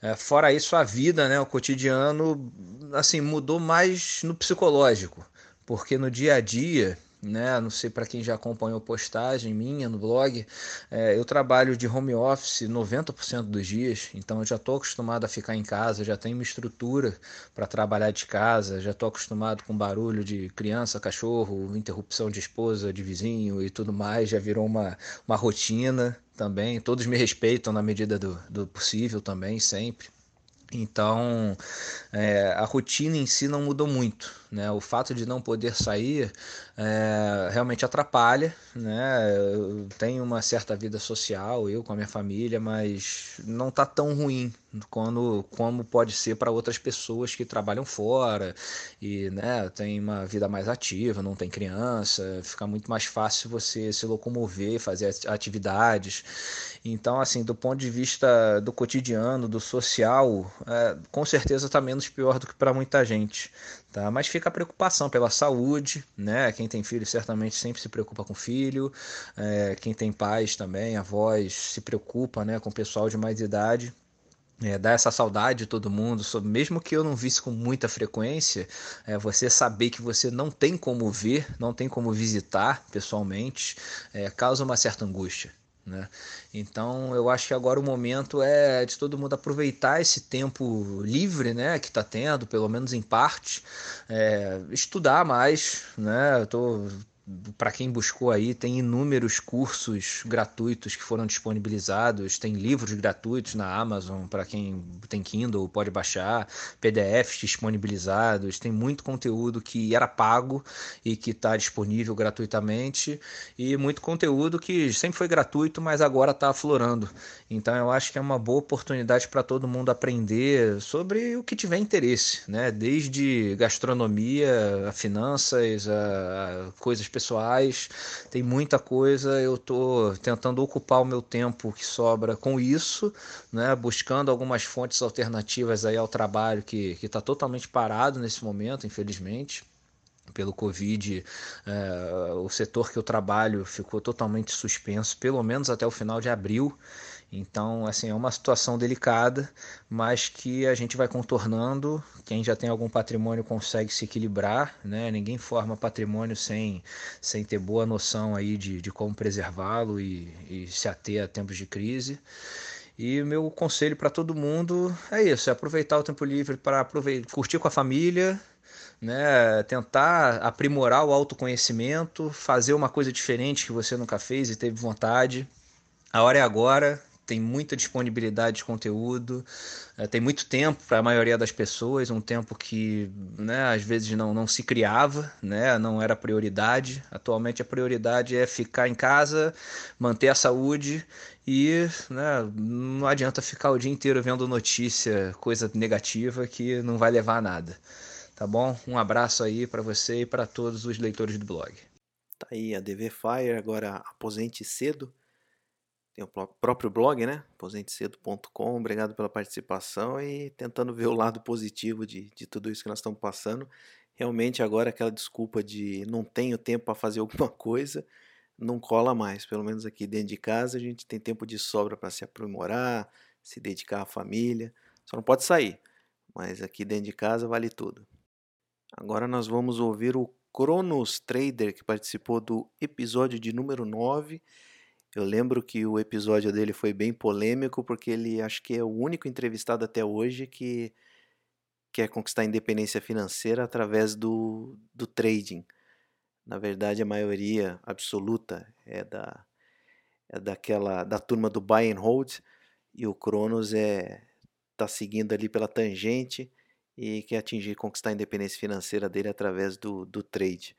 É, fora isso, a vida, né, o cotidiano, assim, mudou mais no psicológico, porque no dia a dia né? Não sei para quem já acompanhou postagem minha no blog, é, eu trabalho de home office 90% dos dias, então eu já estou acostumado a ficar em casa, já tenho uma estrutura para trabalhar de casa, já estou acostumado com barulho de criança, cachorro, interrupção de esposa, de vizinho e tudo mais, já virou uma, uma rotina também. Todos me respeitam na medida do, do possível também, sempre. Então, é, a rotina em si não mudou muito. Né? O fato de não poder sair é, realmente atrapalha. Né? Eu tenho uma certa vida social, eu com a minha família, mas não está tão ruim quando, como pode ser para outras pessoas que trabalham fora e né, tem uma vida mais ativa, não tem criança, fica muito mais fácil você se locomover, fazer atividades. Então, assim, do ponto de vista do cotidiano, do social, é, com certeza está menos pior do que para muita gente. Tá? Mas fica a preocupação pela saúde, né? Quem tem filho certamente sempre se preocupa com filho, é, quem tem pais também, avós, se preocupa né, com o pessoal de mais idade. É, dá essa saudade de todo mundo, mesmo que eu não visse com muita frequência, é, você saber que você não tem como ver, não tem como visitar pessoalmente, é, causa uma certa angústia. Né? Então eu acho que agora o momento é de todo mundo aproveitar esse tempo livre né, que está tendo, pelo menos em parte, é, estudar mais. Né? Eu tô, para quem buscou aí, tem inúmeros cursos gratuitos que foram disponibilizados, tem livros gratuitos na Amazon para quem tem Kindle, pode baixar, PDFs disponibilizados, tem muito conteúdo que era pago e que está disponível gratuitamente, e muito conteúdo que sempre foi gratuito, mas agora está aflorando. Então eu acho que é uma boa oportunidade para todo mundo aprender sobre o que tiver interesse, né? desde gastronomia, a finanças, a, coisas pessoais, tem muita coisa. Eu estou tentando ocupar o meu tempo que sobra com isso, né? buscando algumas fontes alternativas aí ao trabalho que está totalmente parado nesse momento, infelizmente pelo Covid, é, o setor que eu trabalho ficou totalmente suspenso, pelo menos até o final de abril. Então, assim, é uma situação delicada, mas que a gente vai contornando. Quem já tem algum patrimônio consegue se equilibrar, né? Ninguém forma patrimônio sem, sem ter boa noção aí de, de como preservá-lo e, e se ater a tempos de crise. E meu conselho para todo mundo é isso: é aproveitar o tempo livre para curtir com a família, né? tentar aprimorar o autoconhecimento, fazer uma coisa diferente que você nunca fez e teve vontade. A hora é agora, tem muita disponibilidade de conteúdo, é, tem muito tempo para a maioria das pessoas, um tempo que né, às vezes não, não se criava, né, não era prioridade. Atualmente a prioridade é ficar em casa, manter a saúde e né, não adianta ficar o dia inteiro vendo notícia, coisa negativa que não vai levar a nada. Tá bom? Um abraço aí para você e para todos os leitores do blog. Tá aí a DV Fire, agora aposente cedo tem o próprio blog, né? aposentecedo.com. Obrigado pela participação e tentando ver o lado positivo de, de tudo isso que nós estamos passando. Realmente agora aquela desculpa de não tenho tempo para fazer alguma coisa não cola mais. Pelo menos aqui dentro de casa a gente tem tempo de sobra para se aprimorar, se dedicar à família. Só não pode sair, mas aqui dentro de casa vale tudo. Agora nós vamos ouvir o Cronos Trader que participou do episódio de número 9 eu lembro que o episódio dele foi bem polêmico, porque ele acho que é o único entrevistado até hoje que quer conquistar a independência financeira através do, do trading. Na verdade, a maioria absoluta é da é daquela da turma do buy and hold e o Cronos é tá seguindo ali pela tangente e quer atingir conquistar a independência financeira dele através do, do trade.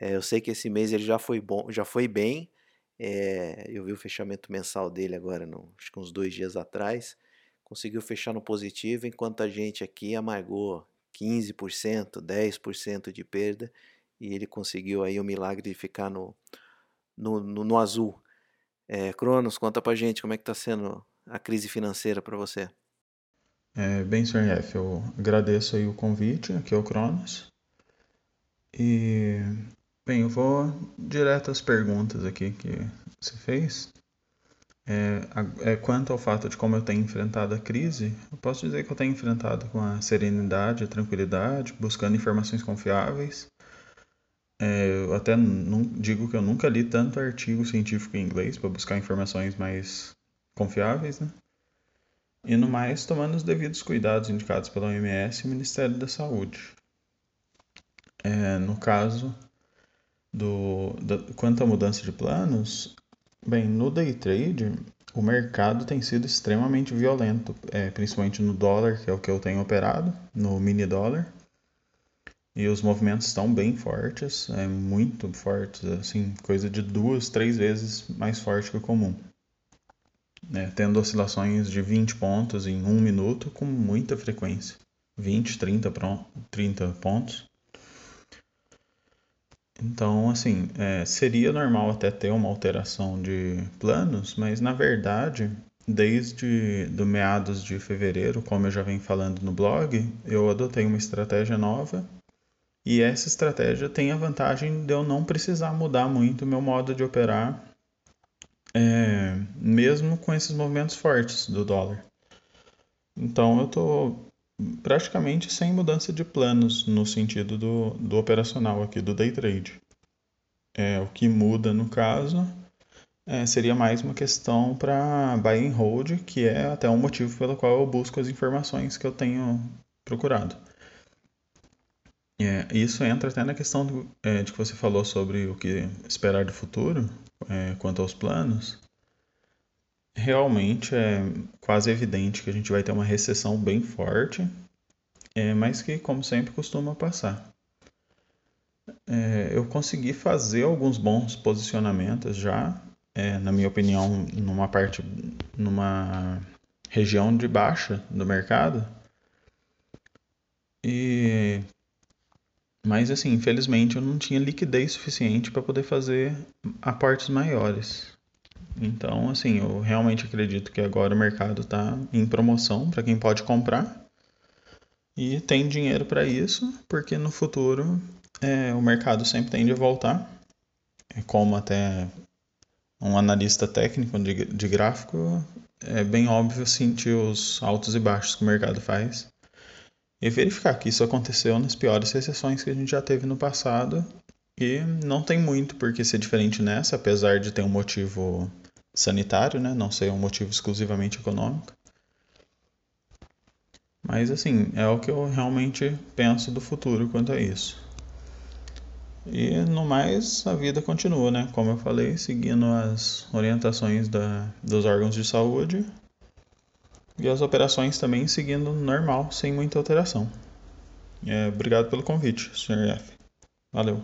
É, eu sei que esse mês ele já foi bom, já foi bem, é, eu vi o fechamento mensal dele agora, acho que uns dois dias atrás. Conseguiu fechar no positivo, enquanto a gente aqui amargou 15%, 10% de perda. E ele conseguiu aí o milagre de ficar no, no, no, no azul. É, Cronos, conta pra gente como é que tá sendo a crise financeira para você. É, bem, Sr. F, eu agradeço aí o convite, aqui é o Cronos. E Bem, eu vou direto às perguntas aqui que você fez. É, é, quanto ao fato de como eu tenho enfrentado a crise, eu posso dizer que eu tenho enfrentado com a serenidade, a tranquilidade, buscando informações confiáveis. É, eu até não, digo que eu nunca li tanto artigo científico em inglês para buscar informações mais confiáveis, né? E no mais, tomando os devidos cuidados indicados pela OMS e Ministério da Saúde. É, no caso do, quanto à mudança de planos, bem, no day trade, o mercado tem sido extremamente violento, é, principalmente no dólar, que é o que eu tenho operado, no mini dólar. E os movimentos estão bem fortes, é muito fortes, assim, coisa de duas, três vezes mais forte que o comum. É, tendo oscilações de 20 pontos em um minuto com muita frequência. 20, 30, 30 pontos. Então, assim, é, seria normal até ter uma alteração de planos, mas na verdade, desde do meados de fevereiro, como eu já venho falando no blog, eu adotei uma estratégia nova e essa estratégia tem a vantagem de eu não precisar mudar muito o meu modo de operar, é, mesmo com esses movimentos fortes do dólar. Então eu estou praticamente sem mudança de planos no sentido do, do operacional aqui do day trade. É, o que muda no caso é, seria mais uma questão para buy and hold, que é até um motivo pelo qual eu busco as informações que eu tenho procurado. É, isso entra até na questão do, é, de que você falou sobre o que esperar do futuro, é, quanto aos planos. Realmente é quase evidente que a gente vai ter uma recessão bem forte, é, mas que, como sempre, costuma passar. É, eu consegui fazer alguns bons posicionamentos já, é, na minha opinião, numa parte, numa região de baixa do mercado. E mas assim, infelizmente eu não tinha liquidez suficiente para poder fazer aportes maiores. Então, assim, eu realmente acredito que agora o mercado está em promoção para quem pode comprar e tem dinheiro para isso, porque no futuro é, o mercado sempre tende a voltar. É como até um analista técnico de, de gráfico, é bem óbvio sentir os altos e baixos que o mercado faz e verificar que isso aconteceu nas piores recessões que a gente já teve no passado e não tem muito porque ser diferente nessa, apesar de ter um motivo sanitário, né? não ser um motivo exclusivamente econômico. Mas assim, é o que eu realmente penso do futuro quanto a isso. E no mais, a vida continua, né? Como eu falei, seguindo as orientações da, dos órgãos de saúde, e as operações também seguindo normal, sem muita alteração. É, obrigado pelo convite, Sr. F. Valeu.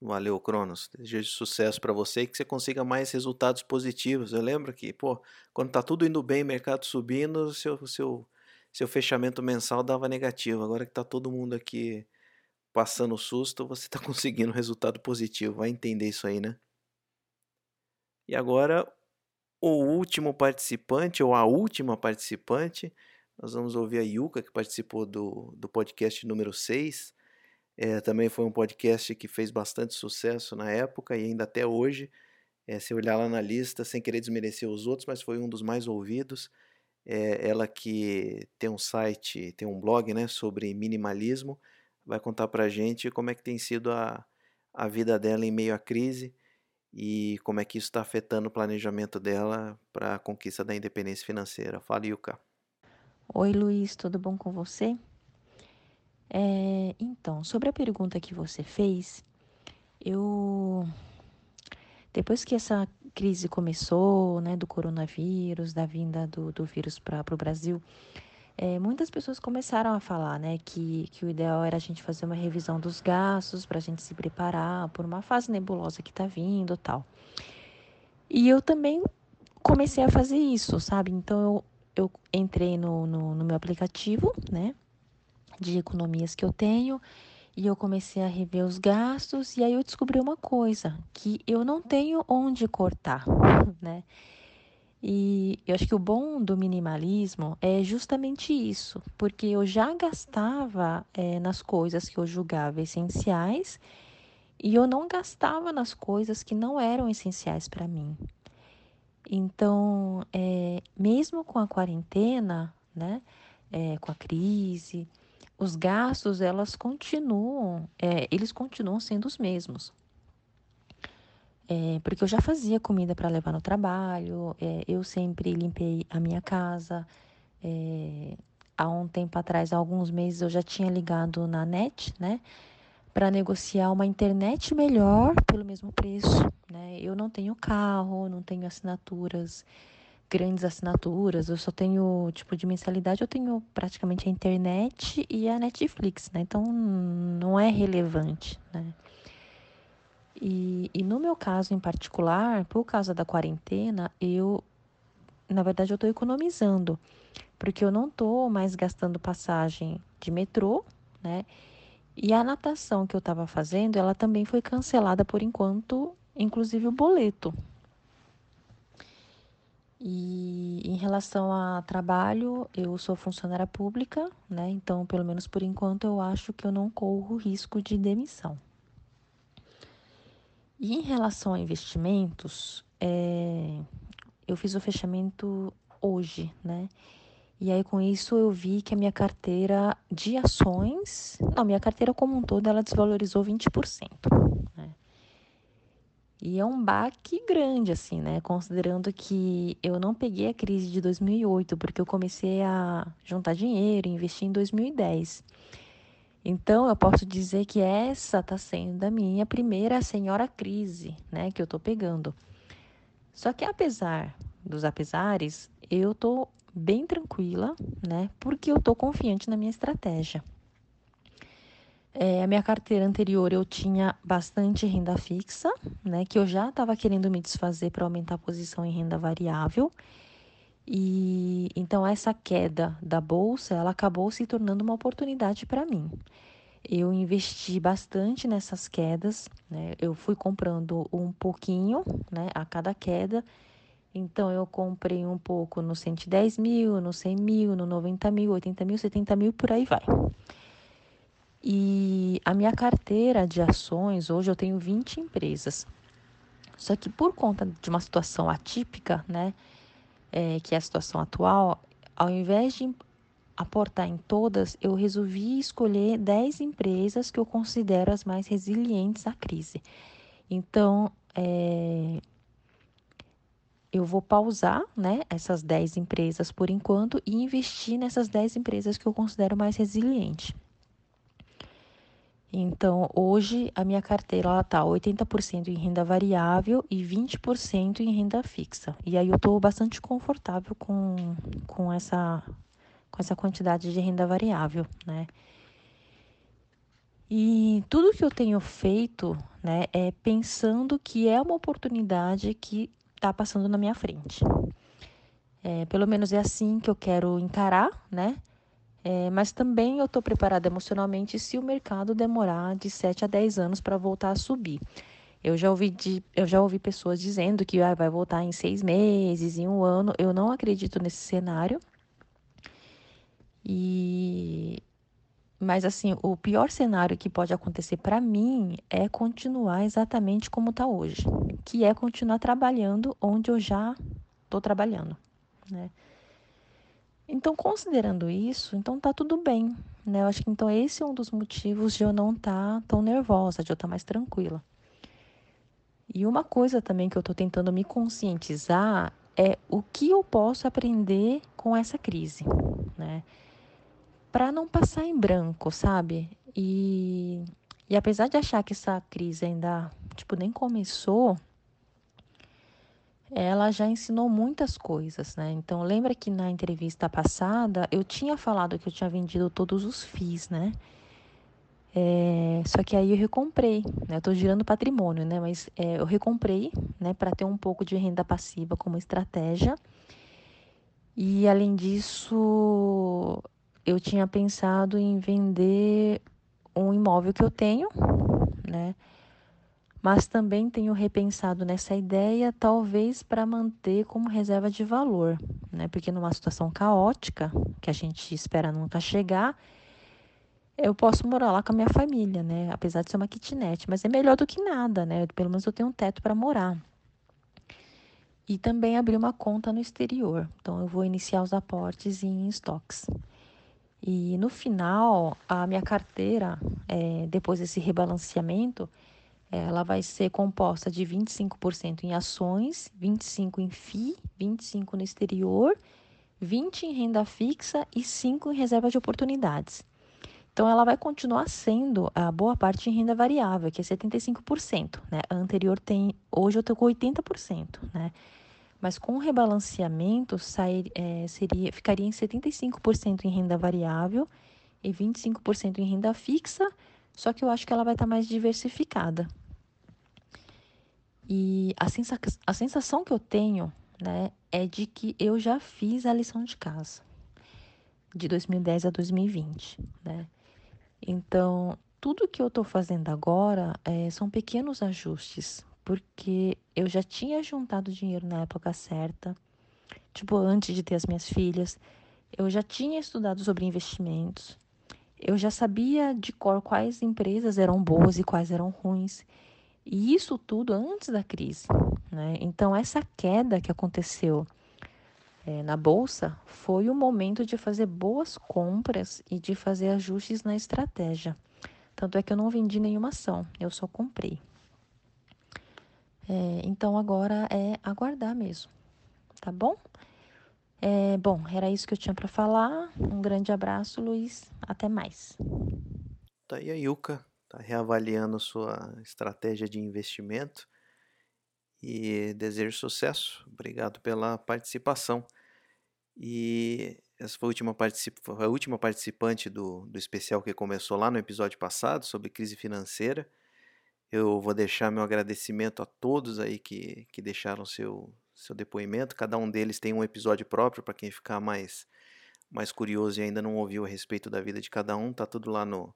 Valeu, Cronos. Desejo sucesso para você e que você consiga mais resultados positivos. Eu lembro que, pô, quando tá tudo indo bem, mercado subindo, seu seu seu fechamento mensal dava negativo. Agora que tá todo mundo aqui passando susto, você está conseguindo resultado positivo. Vai entender isso aí, né? E agora o último participante, ou a última participante. Nós vamos ouvir a Yuka, que participou do, do podcast número 6. É, também foi um podcast que fez bastante sucesso na época e ainda até hoje. É, se olhar lá na lista, sem querer desmerecer os outros, mas foi um dos mais ouvidos. É, ela que tem um site, tem um blog né, sobre minimalismo, vai contar pra gente como é que tem sido a, a vida dela em meio à crise e como é que isso está afetando o planejamento dela para a conquista da independência financeira. Fala, Yuka. Oi, Luiz, tudo bom com você? É, então, sobre a pergunta que você fez, eu. Depois que essa crise começou, né, do coronavírus, da vinda do, do vírus para o Brasil, é, muitas pessoas começaram a falar, né, que, que o ideal era a gente fazer uma revisão dos gastos para a gente se preparar por uma fase nebulosa que está vindo, tal. E eu também comecei a fazer isso, sabe? Então eu, eu entrei no, no, no meu aplicativo, né, de economias que eu tenho e eu comecei a rever os gastos e aí eu descobri uma coisa que eu não tenho onde cortar, né? E eu acho que o bom do minimalismo é justamente isso, porque eu já gastava é, nas coisas que eu julgava essenciais e eu não gastava nas coisas que não eram essenciais para mim. Então, é, mesmo com a quarentena, né, é, com a crise, os gastos elas continuam, é, eles continuam sendo os mesmos. É, porque eu já fazia comida para levar no trabalho, é, eu sempre limpei a minha casa. É, há um tempo atrás, há alguns meses, eu já tinha ligado na net, né? Para negociar uma internet melhor pelo mesmo preço. Né? Eu não tenho carro, não tenho assinaturas, grandes assinaturas, eu só tenho tipo de mensalidade, eu tenho praticamente a internet e a Netflix, né? Então não é relevante, né? E, e no meu caso em particular, por causa da quarentena, eu, na verdade, eu estou economizando, porque eu não estou mais gastando passagem de metrô, né? E a natação que eu estava fazendo, ela também foi cancelada por enquanto, inclusive o boleto. E em relação a trabalho, eu sou funcionária pública, né? Então, pelo menos por enquanto, eu acho que eu não corro risco de demissão. E em relação a investimentos, é, eu fiz o fechamento hoje, né? E aí com isso eu vi que a minha carteira de ações, não, minha carteira como um todo, ela desvalorizou 20%. Né? E é um baque grande, assim, né? Considerando que eu não peguei a crise de 2008, porque eu comecei a juntar dinheiro, investir em 2010. Então, eu posso dizer que essa está sendo a minha primeira senhora crise, né, que eu estou pegando. Só que apesar dos apesares, eu estou bem tranquila, né, porque eu estou confiante na minha estratégia. É, a minha carteira anterior eu tinha bastante renda fixa, né, que eu já estava querendo me desfazer para aumentar a posição em renda variável. E então essa queda da bolsa, ela acabou se tornando uma oportunidade para mim. Eu investi bastante nessas quedas, né? Eu fui comprando um pouquinho, né, a cada queda. Então eu comprei um pouco no 110 mil, no 100 mil, no 90 mil, 80 mil, 70 mil, por aí vai. E a minha carteira de ações, hoje eu tenho 20 empresas. Só que por conta de uma situação atípica, né? é, que é a situação atual, ao invés de aportar em todas, eu resolvi escolher 10 empresas que eu considero as mais resilientes à crise. Então, é, eu vou pausar né, essas 10 empresas por enquanto e investir nessas 10 empresas que eu considero mais resilientes. Então, hoje a minha carteira está 80% em renda variável e 20% em renda fixa. E aí eu estou bastante confortável com, com, essa, com essa quantidade de renda variável, né? E tudo que eu tenho feito, né, é pensando que é uma oportunidade que está passando na minha frente. É, pelo menos é assim que eu quero encarar, né? É, mas também eu estou preparada emocionalmente se o mercado demorar de 7 a 10 anos para voltar a subir. Eu já ouvi, de, eu já ouvi pessoas dizendo que ah, vai voltar em seis meses, em um ano. Eu não acredito nesse cenário. E mas assim, o pior cenário que pode acontecer para mim é continuar exatamente como está hoje, que é continuar trabalhando onde eu já estou trabalhando, né? Então, considerando isso, então tá tudo bem, né? Eu acho que então esse é um dos motivos de eu não estar tá tão nervosa, de eu estar tá mais tranquila. E uma coisa também que eu estou tentando me conscientizar é o que eu posso aprender com essa crise, né? Para não passar em branco, sabe? E, e apesar de achar que essa crise ainda, tipo, nem começou, ela já ensinou muitas coisas, né? Então, lembra que na entrevista passada eu tinha falado que eu tinha vendido todos os FIIs, né? É, só que aí eu recomprei, né? Eu tô girando patrimônio, né? Mas é, eu recomprei, né? Para ter um pouco de renda passiva como estratégia. E além disso, eu tinha pensado em vender um imóvel que eu tenho, né? Mas também tenho repensado nessa ideia, talvez para manter como reserva de valor, né? Porque numa situação caótica, que a gente espera nunca chegar, eu posso morar lá com a minha família, né? Apesar de ser uma kitnet, mas é melhor do que nada, né? Pelo menos eu tenho um teto para morar. e também abrir uma conta no exterior. Então, eu vou iniciar os aportes em estoques. E no final, a minha carteira, é, depois desse rebalanceamento, ela vai ser composta de 25% em ações, 25% em FI, 25% no exterior, 20% em renda fixa e 5% em reserva de oportunidades. Então, ela vai continuar sendo a boa parte em renda variável, que é 75%. Né? A anterior tem, hoje eu estou com 80%. Né? Mas com o rebalanceamento, sair, é, seria, ficaria em 75% em renda variável e 25% em renda fixa, só que eu acho que ela vai estar tá mais diversificada. E a, sensa a sensação que eu tenho né, é de que eu já fiz a lição de casa, de 2010 a 2020. Né? Então, tudo que eu estou fazendo agora é, são pequenos ajustes porque eu já tinha juntado dinheiro na época certa, tipo antes de ter as minhas filhas. Eu já tinha estudado sobre investimentos. Eu já sabia de cor quais empresas eram boas e quais eram ruins. E isso tudo antes da crise. Né? Então, essa queda que aconteceu é, na bolsa foi o momento de fazer boas compras e de fazer ajustes na estratégia. Tanto é que eu não vendi nenhuma ação, eu só comprei. É, então agora é aguardar mesmo, tá bom? É, bom, era isso que eu tinha para falar. Um grande abraço, Luiz. Até mais. Tá aí a Yuka, tá reavaliando sua estratégia de investimento e desejo sucesso. Obrigado pela participação. E essa foi a última, particip... a última participante do, do especial que começou lá no episódio passado sobre crise financeira. Eu vou deixar meu agradecimento a todos aí que, que deixaram seu, seu depoimento. Cada um deles tem um episódio próprio para quem ficar mais, mais curioso e ainda não ouviu a respeito da vida de cada um. Tá tudo lá no,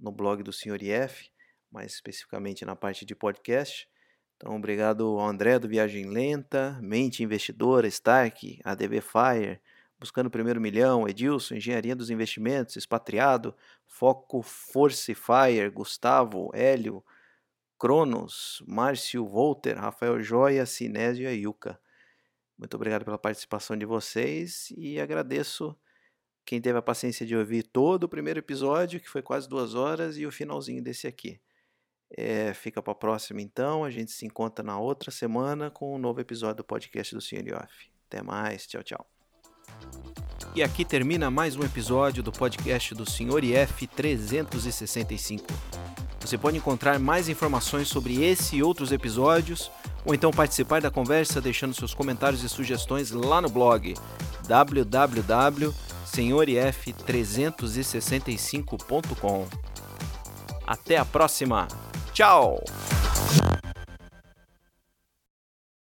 no blog do Sr. IF, mais especificamente na parte de podcast. Então, obrigado ao André do Viagem Lenta, Mente Investidora, Stark, ADB Fire, Buscando o Primeiro Milhão, Edilson, Engenharia dos Investimentos, Expatriado, Foco Force Fire, Gustavo, Hélio, Cronos, Márcio Volter, Rafael Joia, Sinésio e Yuka. Muito obrigado pela participação de vocês e agradeço quem teve a paciência de ouvir todo o primeiro episódio, que foi quase duas horas, e o finalzinho desse aqui. É, fica para a próxima então, a gente se encontra na outra semana com um novo episódio do podcast do Sr. Yoff. Até mais, tchau, tchau. E aqui termina mais um episódio do podcast do Sr. IF 365. Você pode encontrar mais informações sobre esse e outros episódios, ou então participar da conversa deixando seus comentários e sugestões lá no blog www.senhorif365.com. Até a próxima! Tchau!